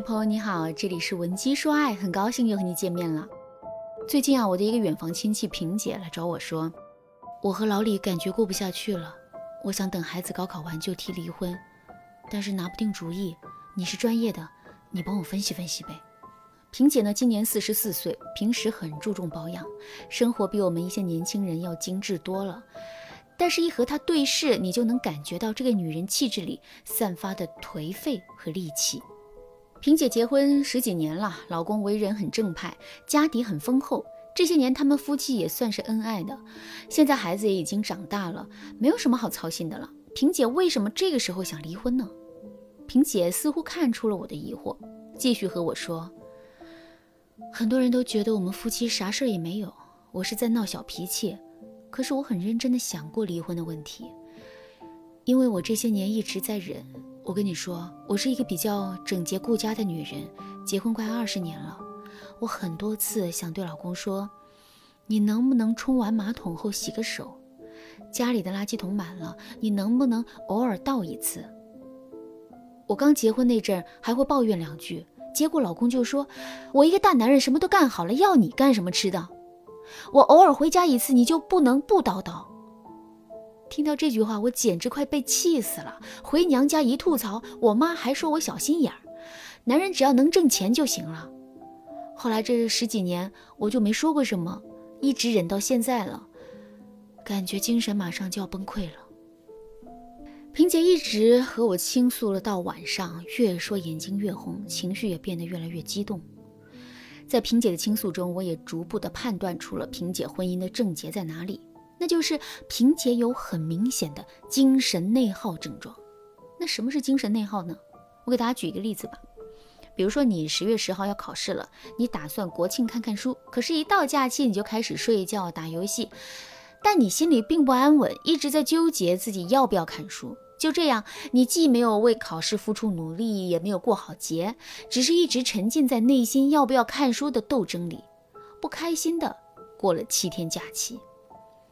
朋友你好，这里是文姬说爱，很高兴又和你见面了。最近啊，我的一个远房亲戚萍姐来找我说，我和老李感觉过不下去了，我想等孩子高考完就提离婚，但是拿不定主意。你是专业的，你帮我分析分析呗。萍姐呢，今年四十四岁，平时很注重保养，生活比我们一些年轻人要精致多了。但是，一和她对视，你就能感觉到这个女人气质里散发的颓废和戾气。萍姐结婚十几年了，老公为人很正派，家底很丰厚。这些年他们夫妻也算是恩爱的。现在孩子也已经长大了，没有什么好操心的了。萍姐为什么这个时候想离婚呢？萍姐似乎看出了我的疑惑，继续和我说：“很多人都觉得我们夫妻啥事儿也没有，我是在闹小脾气。可是我很认真的想过离婚的问题，因为我这些年一直在忍。”我跟你说，我是一个比较整洁顾家的女人，结婚快二十年了。我很多次想对老公说：“你能不能冲完马桶后洗个手？家里的垃圾桶满了，你能不能偶尔倒一次？”我刚结婚那阵还会抱怨两句，结果老公就说：“我一个大男人什么都干好了，要你干什么吃的？我偶尔回家一次，你就不能不叨叨？”听到这句话，我简直快被气死了。回娘家一吐槽，我妈还说我小心眼儿，男人只要能挣钱就行了。后来这十几年，我就没说过什么，一直忍到现在了，感觉精神马上就要崩溃了。萍姐一直和我倾诉了到晚上，越说眼睛越红，情绪也变得越来越激动。在萍姐的倾诉中，我也逐步的判断出了萍姐婚姻的症结在哪里。那就是萍姐有很明显的精神内耗症状。那什么是精神内耗呢？我给大家举一个例子吧。比如说你十月十号要考试了，你打算国庆看看书，可是，一到假期你就开始睡觉打游戏，但你心里并不安稳，一直在纠结自己要不要看书。就这样，你既没有为考试付出努力，也没有过好节，只是一直沉浸在内心要不要看书的斗争里，不开心的过了七天假期。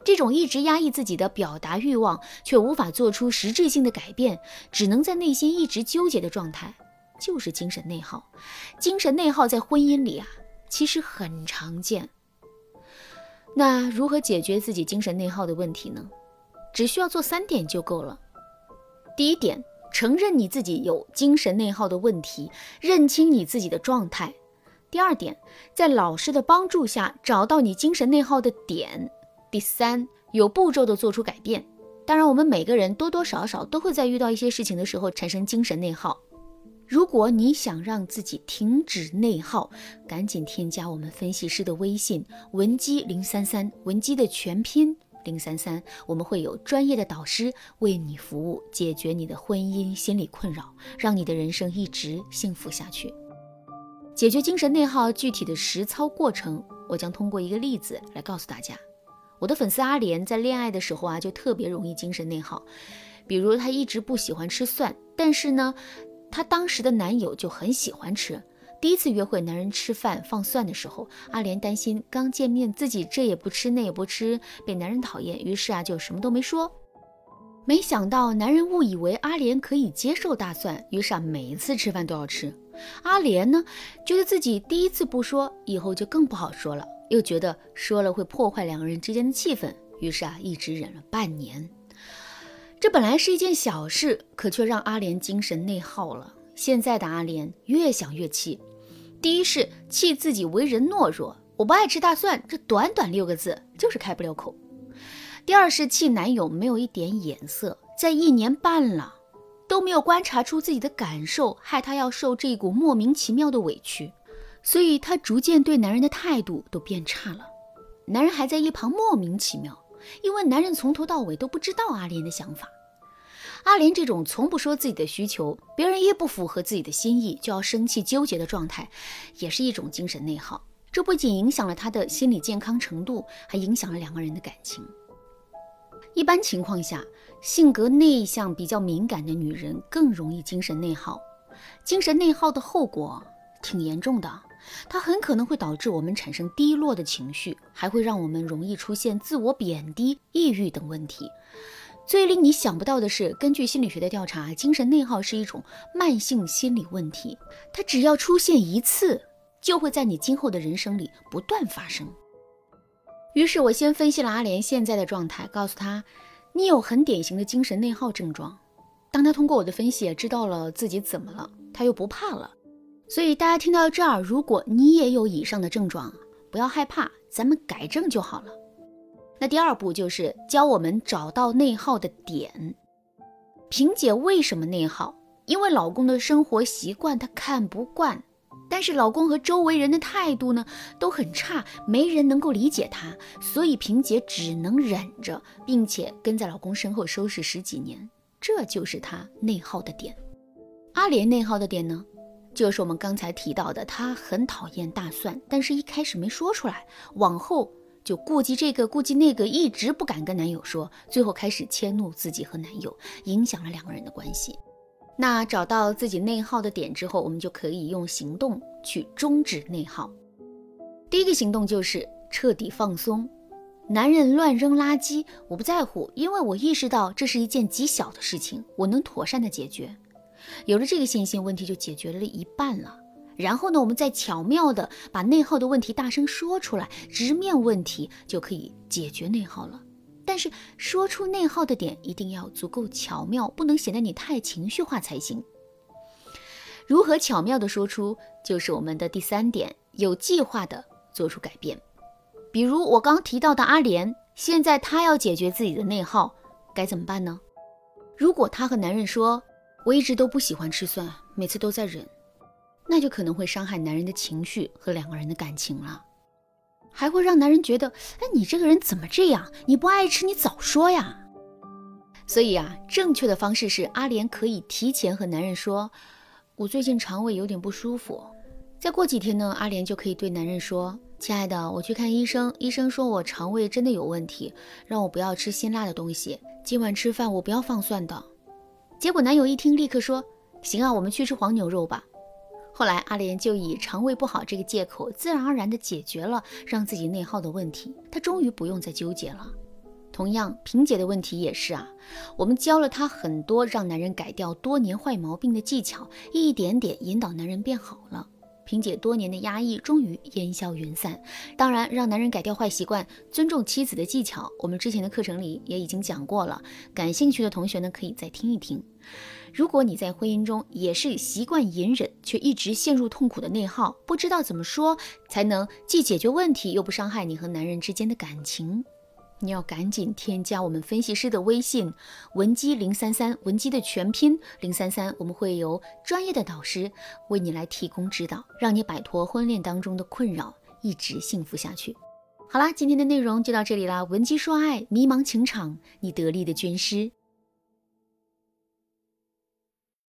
这种一直压抑自己的表达欲望，却无法做出实质性的改变，只能在内心一直纠结的状态，就是精神内耗。精神内耗在婚姻里啊，其实很常见。那如何解决自己精神内耗的问题呢？只需要做三点就够了。第一点，承认你自己有精神内耗的问题，认清你自己的状态。第二点，在老师的帮助下，找到你精神内耗的点。第三，有步骤的做出改变。当然，我们每个人多多少少都会在遇到一些事情的时候产生精神内耗。如果你想让自己停止内耗，赶紧添加我们分析师的微信文姬零三三，文姬的全拼零三三，我们会有专业的导师为你服务，解决你的婚姻心理困扰，让你的人生一直幸福下去。解决精神内耗具体的实操过程，我将通过一个例子来告诉大家。我的粉丝阿莲在恋爱的时候啊，就特别容易精神内耗。比如她一直不喜欢吃蒜，但是呢，她当时的男友就很喜欢吃。第一次约会，男人吃饭放蒜的时候，阿莲担心刚见面自己这也不吃那也不吃，被男人讨厌，于是啊就什么都没说。没想到男人误以为阿莲可以接受大蒜，于是啊每一次吃饭都要吃。阿莲呢，觉得自己第一次不说，以后就更不好说了。又觉得说了会破坏两个人之间的气氛，于是啊，一直忍了半年。这本来是一件小事，可却让阿莲精神内耗了。现在的阿莲越想越气，第一是气自己为人懦弱，我不爱吃大蒜，这短短六个字就是开不了口；第二是气男友没有一点眼色，在一年半了都没有观察出自己的感受，害他要受这一股莫名其妙的委屈。所以她逐渐对男人的态度都变差了，男人还在一旁莫名其妙，因为男人从头到尾都不知道阿莲的想法。阿莲这种从不说自己的需求，别人一不符合自己的心意就要生气纠结的状态，也是一种精神内耗。这不仅影响了他的心理健康程度，还影响了两个人的感情。一般情况下，性格内向、比较敏感的女人更容易精神内耗。精神内耗的后果挺严重的。它很可能会导致我们产生低落的情绪，还会让我们容易出现自我贬低、抑郁等问题。最令你想不到的是，根据心理学的调查，精神内耗是一种慢性心理问题，它只要出现一次，就会在你今后的人生里不断发生。于是我先分析了阿莲现在的状态，告诉他，你有很典型的精神内耗症状。当他通过我的分析知道了自己怎么了，他又不怕了。所以大家听到这儿，如果你也有以上的症状，不要害怕，咱们改正就好了。那第二步就是教我们找到内耗的点。萍姐为什么内耗？因为老公的生活习惯她看不惯，但是老公和周围人的态度呢都很差，没人能够理解她，所以萍姐只能忍着，并且跟在老公身后收拾十几年，这就是她内耗的点。阿莲内耗的点呢，就是我们刚才提到的，她很讨厌大蒜，但是一开始没说出来，往后。就顾及这个顾及那个，一直不敢跟男友说，最后开始迁怒自己和男友，影响了两个人的关系。那找到自己内耗的点之后，我们就可以用行动去终止内耗。第一个行动就是彻底放松。男人乱扔垃圾，我不在乎，因为我意识到这是一件极小的事情，我能妥善的解决。有了这个信心，问题就解决了一半了。然后呢，我们再巧妙的把内耗的问题大声说出来，直面问题就可以解决内耗了。但是说出内耗的点一定要足够巧妙，不能显得你太情绪化才行。如何巧妙的说出，就是我们的第三点，有计划的做出改变。比如我刚提到的阿莲，现在她要解决自己的内耗，该怎么办呢？如果她和男人说，我一直都不喜欢吃蒜，每次都在忍。那就可能会伤害男人的情绪和两个人的感情了，还会让男人觉得，哎，你这个人怎么这样？你不爱吃，你早说呀。所以啊，正确的方式是阿莲可以提前和男人说，我最近肠胃有点不舒服。再过几天呢，阿莲就可以对男人说，亲爱的，我去看医生，医生说我肠胃真的有问题，让我不要吃辛辣的东西，今晚吃饭我不要放蒜的。结果男友一听，立刻说，行啊，我们去吃黄牛肉吧。后来，阿莲就以肠胃不好这个借口，自然而然地解决了让自己内耗的问题。她终于不用再纠结了。同样，萍姐的问题也是啊，我们教了她很多让男人改掉多年坏毛病的技巧，一点点引导男人变好了。萍姐多年的压抑终于烟消云散。当然，让男人改掉坏习惯、尊重妻子的技巧，我们之前的课程里也已经讲过了。感兴趣的同学呢，可以再听一听。如果你在婚姻中也是习惯隐忍，却一直陷入痛苦的内耗，不知道怎么说才能既解决问题又不伤害你和男人之间的感情，你要赶紧添加我们分析师的微信文姬零三三，文姬的全拼零三三，我们会由专业的导师为你来提供指导，让你摆脱婚恋当中的困扰，一直幸福下去。好啦，今天的内容就到这里啦，文姬说爱，迷茫情场，你得力的军师。